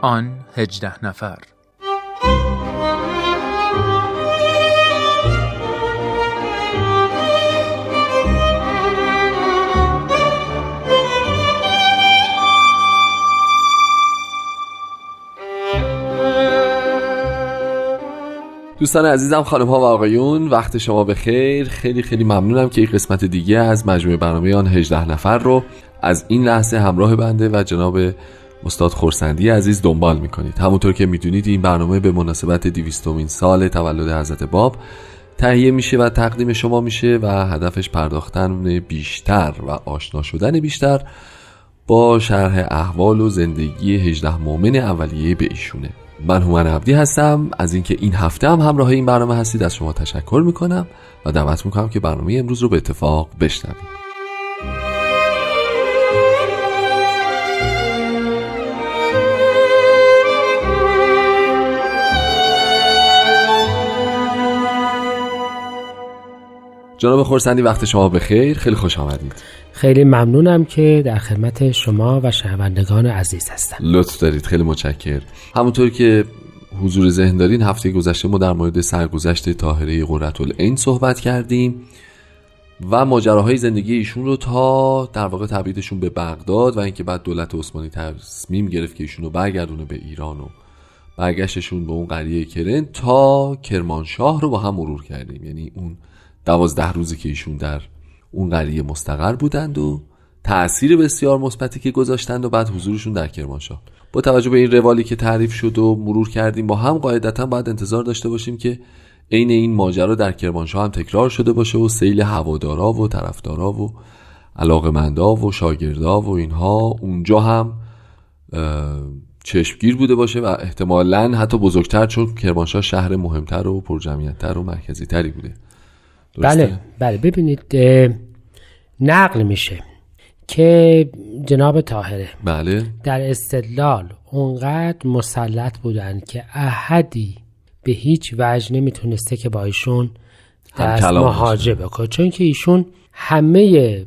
آن هجده نفر. دوستان عزیزم خانم ها و آقایون وقت شما به خیر خیلی خیلی ممنونم که این قسمت دیگه از مجموعه برنامه آن 18 نفر رو از این لحظه همراه بنده و جناب استاد خورسندی عزیز دنبال می‌کنید. همونطور که می‌دونید این برنامه به مناسبت دیویستومین سال تولد حضرت باب تهیه میشه و تقدیم شما میشه و هدفش پرداختن بیشتر و آشنا شدن بیشتر با شرح احوال و زندگی 18 مؤمن اولیه به ایشونه. من هومن عبدی هستم. از اینکه این هفته هم همراه این برنامه هستید از شما تشکر می‌کنم و دعوت می‌کنم که برنامه امروز رو به اتفاق بشنوید. جناب خورسندی وقت شما بخیر. خیلی خوش آمدید. خیلی ممنونم که در خدمت شما و شنوندگان عزیز هستم. لطف دارید. خیلی متشکر همونطور که حضور ذهن دارین هفته گذشته ما در مورد سرگذشت طاهره قرةالعین صحبت کردیم و ماجراهای زندگی ایشون رو تا در واقع تبعیدشون به بغداد و اینکه بعد دولت عثمانی تصمیم گرفت که ایشون رو برگردونه به ایران و برگشتشون به اون قریه کرن تا کرمانشاه رو با هم مرور کردیم. یعنی اون دوازده روزی که ایشون در اون قریه مستقر بودند و تأثیر بسیار مثبتی که گذاشتند و بعد حضورشون در کرمانشاه. با توجه به این روالی که تعریف شد و مرور کردیم با هم قاعدتا باید انتظار داشته باشیم که عین این ماجرا در کرمانشاه هم تکرار شده باشه و سیل هوادارا و طرفدارا و علاقمندا و شاگردا و اینها اونجا هم چشمگیر بوده باشه و احتمالا حتی بزرگتر چون کرمانشاه شهر مهمتر و پرجمعیتتر و مرکزی تری بوده بله بله. ببینید نقل میشه که جناب طاهره بله. در استدلال اونقدر مسلط بودن که احدی به هیچ وجه نمی‌تونسته که با ایشون دست مهاجه بکنه. چون که ایشون همه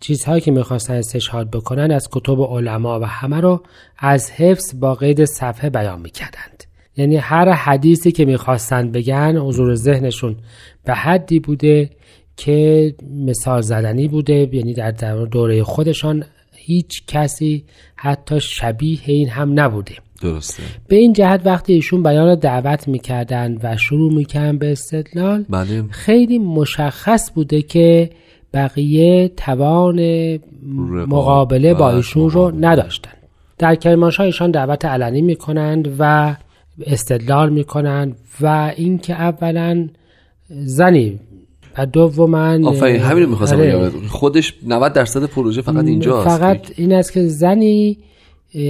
چیزهایی که می‌خواستن استشهاد بکنن از کتب علما و همه رو از حفظ با قید صفحه بیان می‌کردند. یعنی هر حدیثی که می‌خواستند بگن حضور ذهنشون به حدی بوده که مثال زدنی بوده یعنی در دوره خودشان هیچ کسی حتی شبیه این هم نبوده. درسته. به این جهت وقتی ایشون بیان دعوت می‌کردن و شروع می‌کردن به استدلال بله. خیلی مشخص بوده که بقیه توان مقابله با ایشون رو نداشتن. در کرمانشاه ایشان دعوت علنی می‌کنند و استدلال می‌کنند و اینکه اولا زنی و دوما آفرین همین می‌خواستم آره. خودش 90 درصد پروژه فقط اینجا فقط این است که زنی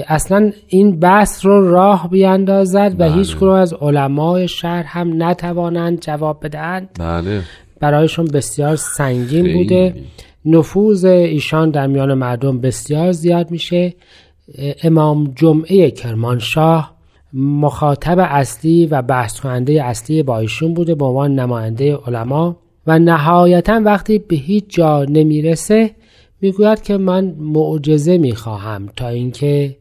اصلا این بحث رو راه بیاندازد و بله. هیچ کنون از علمای شهر هم نتوانند جواب بدهند. بله. برایشون بسیار سنگین بوده. نفوذ ایشان در میان مردم بسیار زیاد میشه. امام جمعه کرمانشاه مخاطب اصلی و بحث کننده اصلی با ایشون بوده به عنوان نماینده علما و نهایتا وقتی به هیچ جا نمی‌رسه می‌گوید که من معجزه می‌خواهم تا اینکه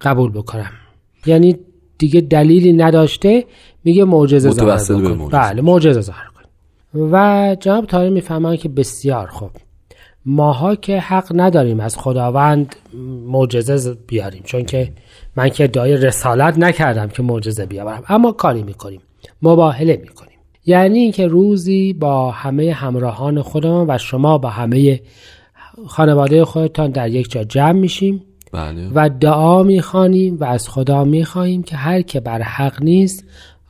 قبول بکنم. یعنی دیگه دلیلی نداشته میگه معجزه ظاهر بکن بله معجزه ظاهر کن و جناب تاری می‌فهمن که بسیار خوب. ماها که حق نداریم از خداوند معجزه بیاریم چون که من که ادعای رسالت نکردم که معجزه بیاورم. اما کاری می‌کنیم. مباهله می‌کنیم. یعنی اینکه روزی با همه همراهان خودمان و شما با همه خانواده خودتان در یک جا جمع میشیم بله. و دعا می‌خوانیم و از خدا می‌خواهیم که هر که بر حق نیست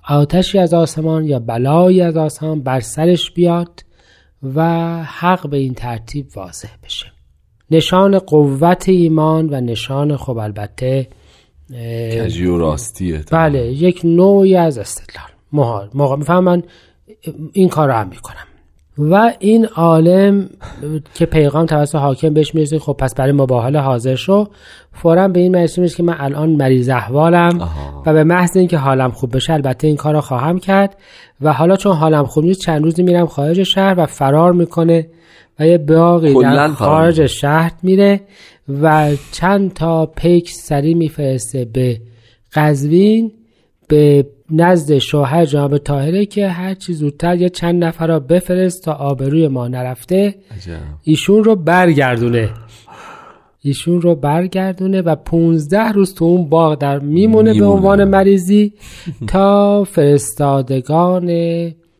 آتشی از آسمان یا بلایی از آسمان بر سرش بیاد و حق به این ترتیب واضح بشه. نشان قوت ایمان و نشان خب البته کجی و راستیه بله یک نوعی از استدلال. محال موقع میفهم من این کار رو هم می‌کنم. و این عالم که پیغام توسط حاکم بهش می‌رسه خب پس برای مباهله حاضر شو. فورا به این معنی که من الان مریض احوالم و به محض اینکه حالم خوب بشه البته این کار رو خواهم کرد. و حالا چون حالم خوب نیست چند روزی میرم خارج شهر و فرار می‌کنه و یه باقی در خارج شهر میره و چند تا پیک سری میفرسته به قزوین به نزد شوهر جناب تاهره که هر چی زودتر یه چند نفر را بفرست تا آبروی ما نرفته. ایشون رو برگردونه. ایشون رو برگردونه و 15 روز تو اون باغ در میمونه, به عنوان مریضی تا فرستادگان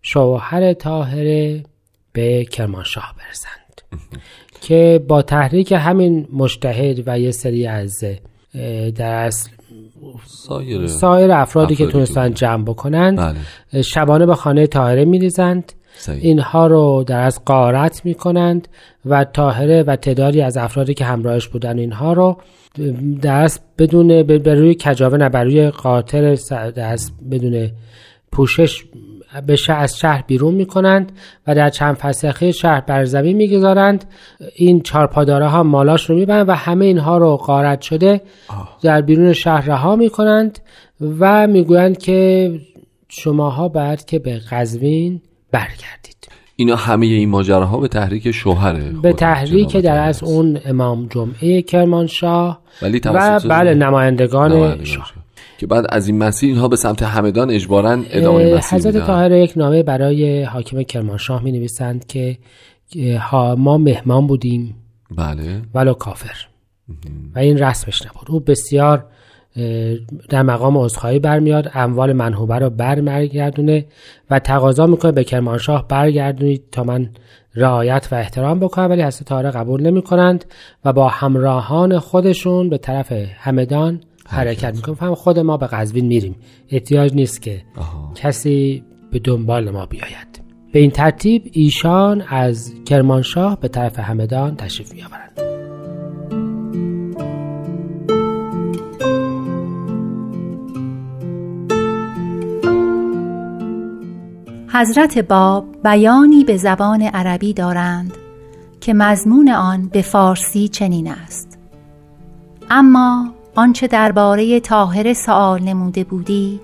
شوهر تاهره به کرمانشاه برسند. که با تحریک همین مشتهد و یه سری از در اصل سایر, سایر افرادی, که تونستن جمع بکنند بله. شبانه به خانه تاهره میریزند. اینها رو در از قارت می‌کنند و تاهره و تعدادی از افرادی که همراهش بودن اینها رو دست بدون به روی کجاوه نه بر روی قاطر دست بدون پوشش به از شهر بیرون می‌کنند و در چند فسخه شهر بر زمین می‌گذارند. این چارپاداره ها مالاش رو می‌برند و همه اینها رو قارت شده در بیرون شهر رها می‌کنند و می‌گویند که شماها باید که به قزوین برگردید. اینا همه این ماجراها به تحریک شوهره به تحریک در از اون امام جمعه کرمانشاه و بله نمایندگان شاه. که بعد از این مسیر اینها به سمت همدان اجبارا ادامه مسیر حضرت طاهره یک نامه برای حاکم کرمانشاه می نویسند که ما مهمان بودیم. بله. ولو کافر. و این رسمش نبود. او بسیار در مقام عذرخواهی برمیاد اموال منحوبه رو برمیگردونه و تقاضا می‌کنه به کرمانشاه برگردونید تا من رعایت و احترام بکنم ولی حضرت طاهره قبول نمی کنند و با همراهان خودشون به طرف همدان حرکت می‌کنیم. فهم خود ما به قزوین میریم. احتیاج نیست که کسی به دنبال ما بیاید. به این ترتیب ایشان از کرمانشاه به طرف همدان تشریف میآورند. حضرت باب بیانی به زبان عربی دارند که مضمون آن به فارسی چنین است. اما آنچه درباره طاهر سوال نموده بودی؟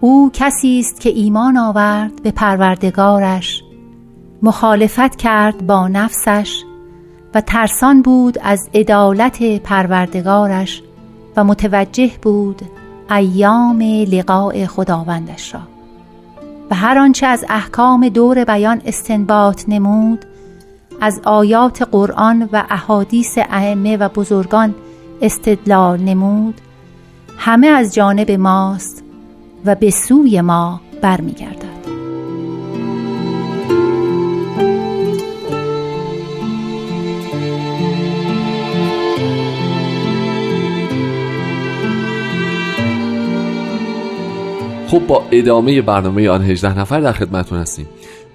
او کسی است که ایمان آورد به پروردگارش مخالفت کرد با نفسش و ترسان بود از عدالت پروردگارش و متوجه بود ایام لقاء خداوندش را. و هر آنچه از احکام دور بیان استنباط نمود از آیات قرآن و احادیث ائمه و بزرگان استدلال نمود. همه از جانب ماست و به سوی ما برمیگردد. خب با ادامه برنامه آن 18 نفر در خدمتون هستیم.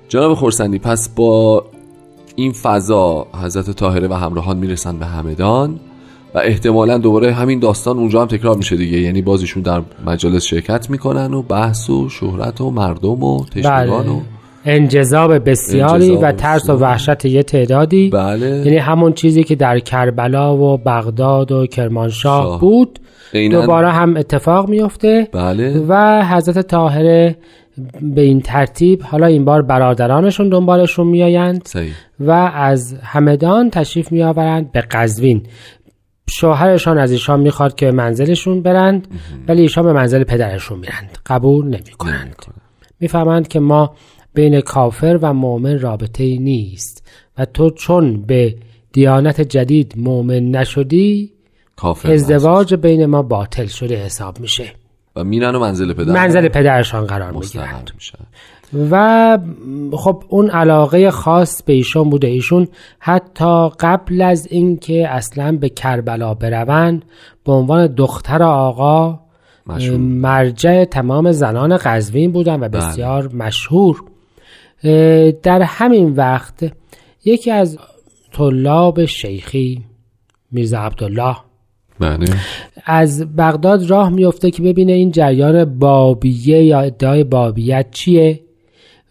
جناب خورسندی پس با این فضا حضرت طاهره و همراهان می‌رسن به همدان. و احتمالا دوباره همین داستان اونجا هم تکرار میشه دیگه یعنی بازیشون در مجالس شرکت می‌کنن و بحث و شهرت و مردم و تشنگان و بله. انجذاب بسیاری و ترس و وحشت یه تعدادی بله. یعنی همون چیزی که در کربلا و بغداد و کرمانشاه شاه. بود دوباره هم اتفاق میفته بله. و حضرت طاهره به این ترتیب حالا این بار برادرانشون دنبالشون میآیند و از همدان تشریف میآورند به قزوین شوهرشان از ایشان می‌خواد که منزلشون برند ولی ایشان به منزل پدرشون میرند. قبول نمی کنند می‌فهمند که ما بین کافر و مؤمن رابطه ای نیست و تو چون به دیانت جدید مؤمن نشدی کافر ازدواج بین ما باطل شده حساب میشه. و میرن و منزل پدر منزل پدرشان قرار می‌گیرند. و خب اون علاقه خاص به ایشون بوده ایشون حتی قبل از اینکه اصلا به کربلا بروند به عنوان دختر آقا مرجع تمام زنان قزوین بودن و بله. بسیار مشهور در همین وقت یکی از طلاب شیخی میرزا عبدالله بله. از بغداد راه میفته که ببینه این جریان بابیه یا ادعای بابیت چیه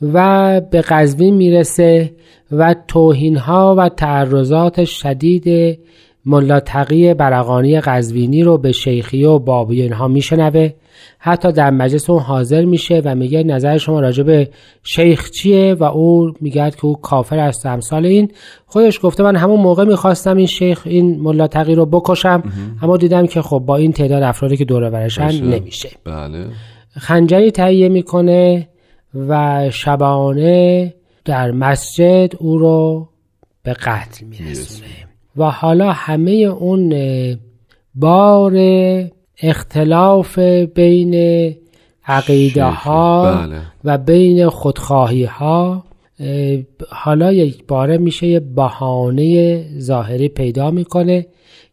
و به قزوین می‌رسه و توهین ها و تعرضات شدید ملا تقی برقانی قزوینی رو به شیخی و بابی اینها میشنوه. حتی در مجلس اون حاضر میشه و میگه نظر شما راجع به شیخ چیه و او میگه که او کافر است امثال این. خودش گفته من همون موقع می‌خواستم این شیخ این ملا تقی رو بکشم اما دیدم که خب با این تعداد افرادی که دور برشن نمیشه. بله. خنجری تهیه می‌کنه. و شبانه در مسجد او رو به قتل میرسونه و حالا همه اون بار اختلاف بین عقیده ها بله. و بین خودخواهی ها حالا یک باره میشه یه بهانه ظاهری پیدا می‌کنه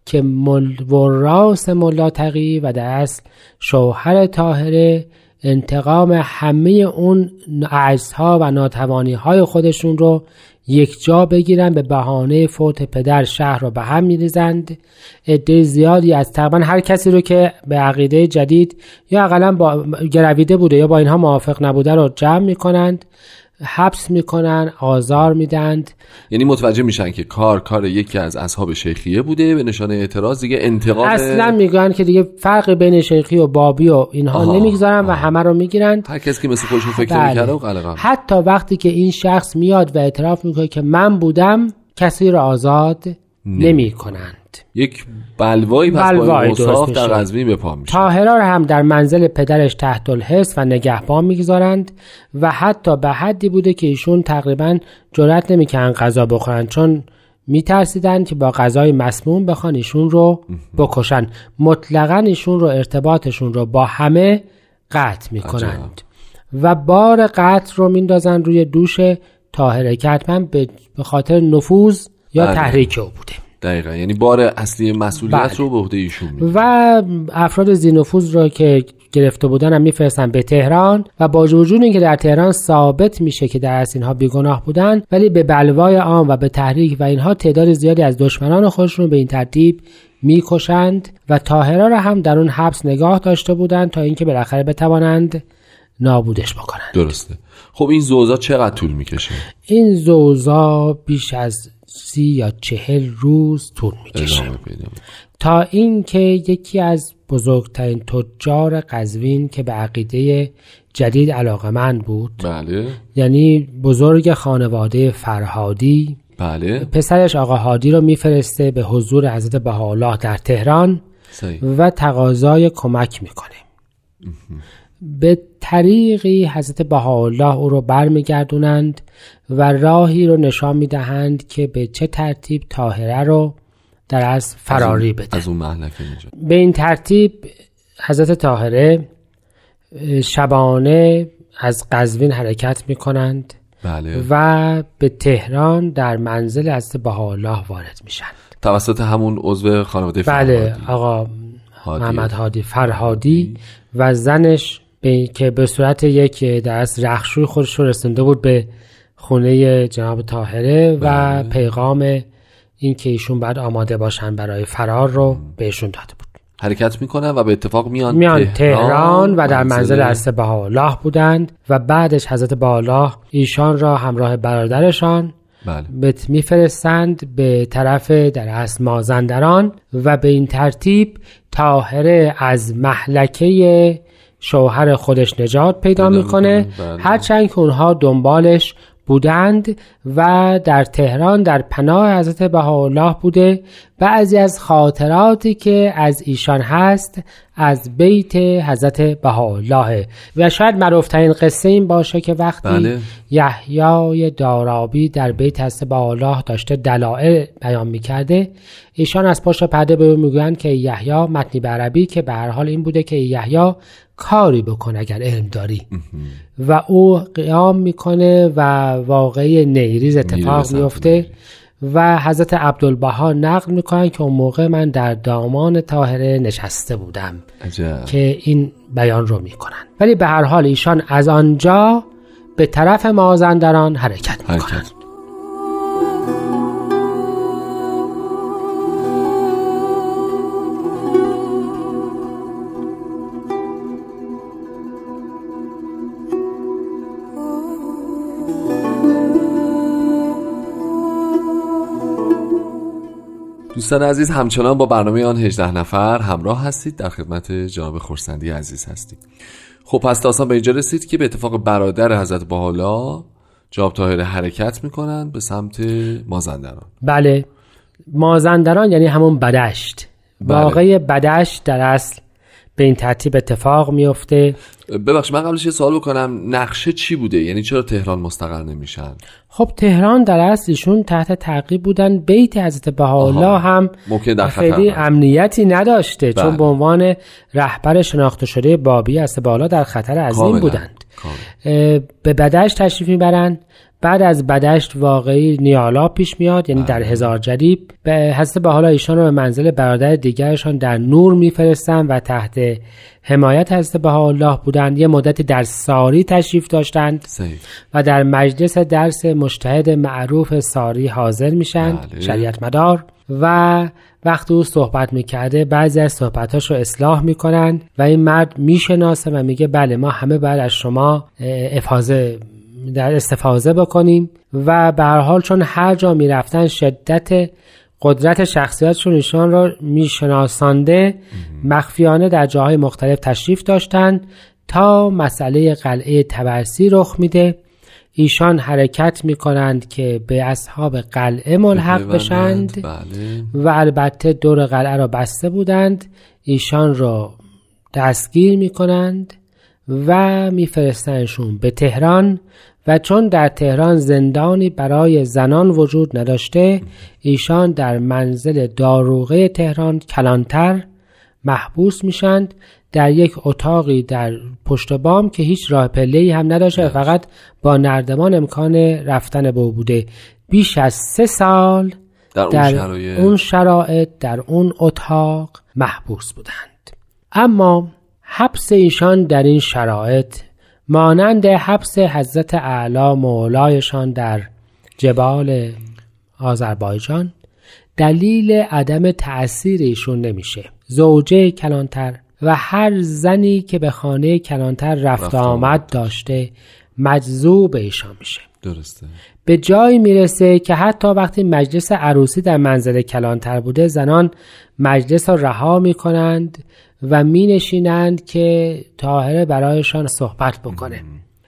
که مل وراس ملا تقی و در اصل شوهر طاهره انتقام همه اون عجزها و ناتوانی های خودشون رو یک جا بگیرن به بهانه فوت پدر شهر رو به هم میریزند. عده زیادی از تقریبا هر کسی رو که به عقیده جدید یا اقلا با گرویده بوده یا با اینها موافق نبوده رو جمع می‌کنند. حبس می‌کنن آزار میدند یعنی متوجه میشن که کار کار یکی از اصحاب شیخیه بوده به نشانه اعتراض دیگه انتقام اصلا میگن که دیگه فرق بین شیخی و بابی و اینها نمی‌گذارن و همه رو می‌گیرند هر کسی که مثل خودشون فکر بله. نمی‌کرده و قلقم حتی وقتی که این شخص میاد و اعتراف می‌کنه که من بودم کسی رو آزاد نمی کنند یک بلوایی پس با درست اوصاف در. قزوین به پا میشه. تاهرا رو هم در منزل پدرش تحت الحس و نگهبان می‌گذارند و حتی به حدی بوده که ایشون تقریبا جرأت نمی‌کنن غذا بخورن چون میترسیدن که با غذای مسموم بخوان ایشون رو بکشن. مطلقا ایشون رو ارتباطشون رو با همه قطع می‌کنند. و بار قطع رو میندازن روی دوش طاهره که حتما به به خاطر نفوذ یا بله. تحریک او بوده. دقیقا. یعنی بار اصلی مسئولیت بله. رو به عهده ایشون و افراد زینفوز را که گرفته بودن هم میفرستن به تهران و با وجود اینکه در تهران ثابت میشه که در اصل اینها بیگناه بودن ولی به بلوای عام و به تحریک و اینها تعداد زیادی از دشمنان خودشون رو به این ترتیب می‌کشند و طاهره را هم در اون حبس نگاه داشته بودند تا اینکه بالاخره بتوانند نابودش بکنند. درسته. خب این زوزا چقدر طول می‌کشه؟ این زوزا بیش از سی یا چهل روز طول می‌کشه. تا اینکه یکی از بزرگترین تجار قزوین که به عقیده جدید علاقمند بود بله. یعنی بزرگ خانواده فرهادی بله. پسرش آقا هادی رو میفرسته به حضور حضرت بهاءالله در تهران صحیح. و تقاضای کمک می‌کنه. به طریقی حضرت بهاءالله او رو برمیگردونند و راهی رو نشان می‌دهند که به چه ترتیب طاهره رو در از فراری بده از اون محلکه به این ترتیب حضرت طاهره اه، شبانه از قزوین حرکت می کنند بله. و به تهران در منزل حضرت بهاءالله وارد میشن توسط همون عضو خانواده بله فرهادی. آقا. محمد هادی فرهادی و زنش که به صورت یک در از رخشوی خودش رو رسونده بود به خونه جناب طاهره و پیغام این که ایشون بعد آماده باشن برای فرار رو بهشون داده بود. حرکت می‌کنن و به اتفاق میان میان تهران و در منزل حضرت بهاءالله بودند و بعدش حضرت بهاءالله ایشان را همراه برادرشان بله. میفرستند به طرف در اصل مازندران و به این ترتیب طاهره از محلکه شوهر خودش نجات پیدا می‌کنه، بله. هرچند که اونها دنبالش بودند و در تهران در پناه حضرت بهاءالله بوده بعضی از خاطراتی که از ایشان هست از بیت حضرت بهاءالله و شاید معروفترین قصه این باشه که وقتی بله. یحیای دارابی در بیت حضرت بهاءالله داشته دلائل بیان می‌کرده ایشان از پشت پرده به او می‌گویند که یحیی متنی به عربی که به هر حال این بوده که یحیی کاری بکن اگر علم داری و او قیام می‌کنه و واقعی نیریز اتفاق. میفته و حضرت عبدالبها نقل می‌کنن که اون موقع من در دامان طاهره نشسته بودم عجب. که این بیان رو می‌کنن ولی به هر حال ایشان از آنجا به طرف مازندران حرکت می‌کنن حرکت. دوستان عزیز همچنان با برنامه آن 18 نفر همراه هستید. در خدمت جناب خورسندی عزیز هستید خب پس داستان به اینجا رسید که به اتفاق برادر حضرت باحالا جاب تاهره حرکت می‌کنن به سمت مازندران. بله. مازندران یعنی همون بدشت. بله. واقع بدشت در اصل به این ترتیب اتفاق میفته ببخش من قبلش یه سوال بکنم نقشه چی بوده یعنی چرا تهران مستقر نمیشن خب تهران در اصل ایشون تحت تعقیب بودن بیت حضرت بهاءالله. هم خیلی. امنیتی نداشته بله. چون به عنوان رهبر شناخته شده بابی حضرت بهاءالله در خطر عظیم. بودند به بدشت تشریف می‌برند بعد از بدشت واقعی نیالا پیش میاد یعنی در هزار جریب به حضرت بهاءالله ایشان رو به منزل برادر دیگرشان در نور میفرستند و تحت حمایت حضرت بهاءالله بودند. یه مدتی در ساری تشریف داشتند صحیح و در مجلس درس مجتهد معروف ساری حاضر میشن بله. شریعت مدار. و وقتی او صحبت می‌کرده بعضی از صحبتاش رو اصلاح می‌کنن و این مرد می‌شناسه و میگه بله ما همه باید از شما افاظه در استفاده بکنیم و به هر حال چون هر جا می‌رفتن شدت قدرت شخصیتشون ایشان را میشناسانده مخفیانه در جاهای مختلف تشریف داشتند تا مسئله قلعه تبرسی رخ میده. ایشان حرکت می کنند که به اصحاب قلعه ملحق. بشند بله. و البته دور قلعه را بسته بودند. ایشان را دستگیر می کنند و میفرستنشون به تهران و چون در تهران زندانی برای زنان وجود نداشته ایشان در منزل داروغه تهران کلانتر محبوس میشند در یک اتاقی در پشت بام که هیچ راه پله هم نداشته و فقط با نردمان امکان رفتن به او بوده. بیش از سه سال در اون در شرایط. اون شرایط در اون اتاق محبوس بودند. اما حبس ایشان در این شرایط مانند حبس حضرت اعلی مولایشان در جبال آذربایجان دلیل عدم تأثیر ایشون نمیشه. زوجه کلانتر و هر زنی که به خانه کلانتر رفت رفت آمد داشته مجذوب ایشان میشه. درسته. به جایی می‌رسه که حتی وقتی مجلس عروسی در منزل کلانتر بوده زنان مجلس را رها می‌کنند و می نشینند که تاهره برایشان صحبت بکنه.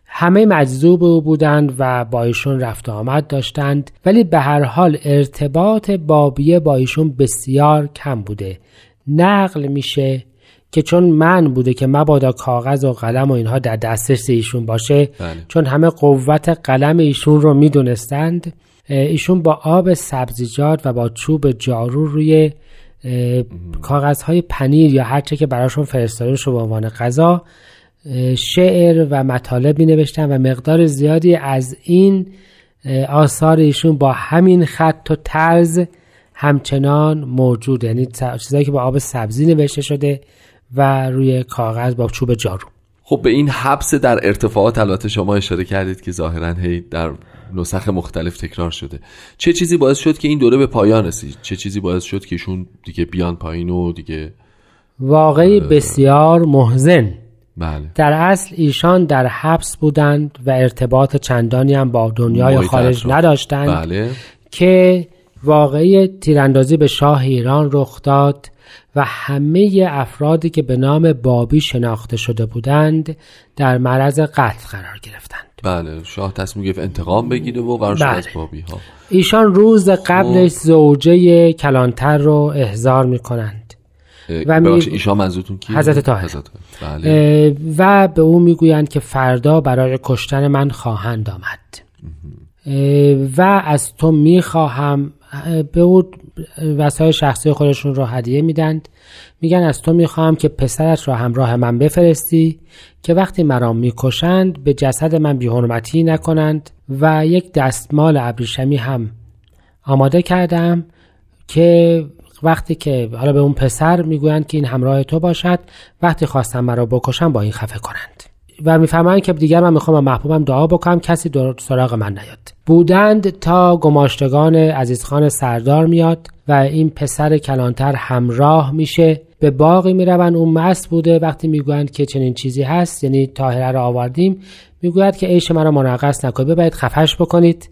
همه مجذوب او بودند و با ایشون رفت و آمد داشتند ولی به هر حال ارتباط بابیه با ایشون بسیار کم بوده. نقل میشه که چون من بوده که مبادا کاغذ و قلم و اینها در دسترس ایشون باشه بله. چون همه قوت قلم ایشون رو می‌دونستند ایشون با آب سبزیجات و با چوب جارو روی اه، کاغذهای پنیر یا هرچه که براشون فرستاده شد به عنوان غذا شعر و مطالب می نوشتن و مقدار زیادی از این آثار ایشون با همین خط و طرز همچنان موجود یعنی چیزایی که با آب سبزی نوشته شده و روی کاغذ با چوب جارو. خب به این حبس در ارتفاعات البته شما اشاره کردید که ظاهرا هی در نسخ مختلف تکرار شده. چه چیزی باعث شد که این دوره به پایان رسید؟ چه چیزی باعث شد که ایشون دیگه بیان پایین و دیگه واقعی بسیار محزن. بله. در اصل ایشان در حبس بودند و ارتباط چندانی هم با دنیای خارج. نداشتند بله. که واقعی تیراندازی به شاه ایران رخ داد و همه افرادی که به نام بابی شناخته شده بودند در معرض قتل قرار گرفتند. بله شاه تصمیم گرفت انتقام بگیره و قرار شد بله. از بابی ها ایشان روز قبلش زوجه کلانتر رو احضار می کنند و می- ایشان منظورتون کی حضرت طاهر. بله. و به او می‌گویند که فردا برای کشتن من خواهند آمد. و از تو می‌خواهم به او وسایل شخصی خودشون رو هدیه میدند. میگن از تو می‌خواهم که پسرت را همراه من بفرستی که وقتی مرا می‌کشند به جسد من بیحرمتی نکنند و یک دستمال ابریشمی هم آماده کردم که وقتی که حالا به اون پسر می‌گویند که این همراه تو باشد وقتی خواستم مرا بکشن با این خفه کنند. و می‌فهمند که دیگر من می‌خوام محبوبم دعا بکنم کسی در سراغ من نیاد. بودند تا گماشتگان عزیزخان سردار میاد و این پسر کلانتر همراه میشه. به باقی می‌روند اون مست بوده. وقتی می‌گویند که چنین چیزی هست یعنی تاهره رو آوردیم می‌گوید که عیش مرا منقص نکنید. بباید خفش بکنید.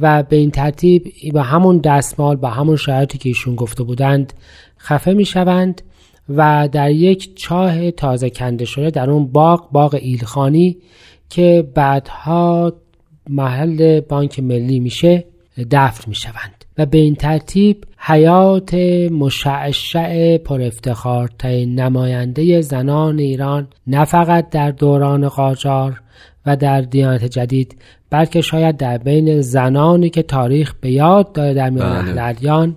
و به این ترتیب با همون دستمال با همون شرایطی که ایشون گفته بودند خفه می‌شوند. و در یک چاه تازه کنده شده در اون باغ باغ ایلخانی که بعدها محل بانک ملی میشه دفن می‌شوند و به این ترتیب حیات مشعشع پر افتخار نماینده زنان ایران نه فقط در دوران قاجار و در دیانت جدید بلکه شاید در بین زنانی که تاریخ به یاد داره در میان اهل ادیان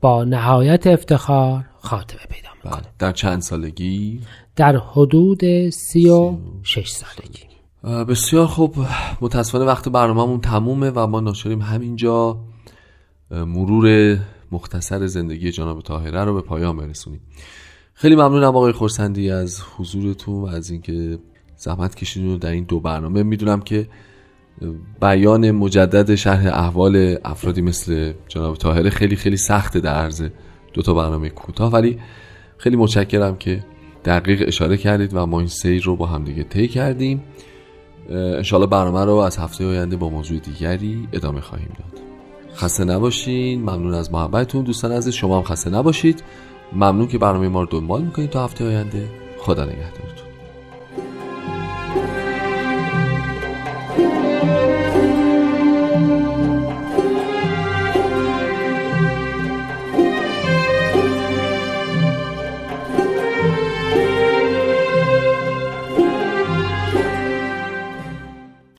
با نهایت افتخار خاتمه پیدا می‌کنه در چند سالگی؟ در حدود سی و شش سالگی. بسیار خوب. متاسفانه وقت برنامهمون تمومه و ما ناشریم همینجا. مرور مختصر زندگی جناب تاهره رو به پایان برسونیم. خیلی ممنونم آقای خورسندی از حضورتون و از اینکه زحمت کشیدین در این دو برنامه. می‌دونم که بیان مجدد شرح احوال افرادی مثل جناب تاهره خیلی خیلی سخته در عرض دو تا برنامه کوتاه ولی خیلی متشکرم که دقیق اشاره کردید و ما این سیر رو با همدیگه طی کردیم. انشالله برنامه رو از هفته آینده با موضوع دیگری ادامه خواهیم داد. خسته نباشین. ممنون از محبتتون. دوستان عزیز شما هم خسته نباشید. ممنون که برنامه ما رو دنبال می‌کنید تا هفته آینده. خدا نگهدارتون.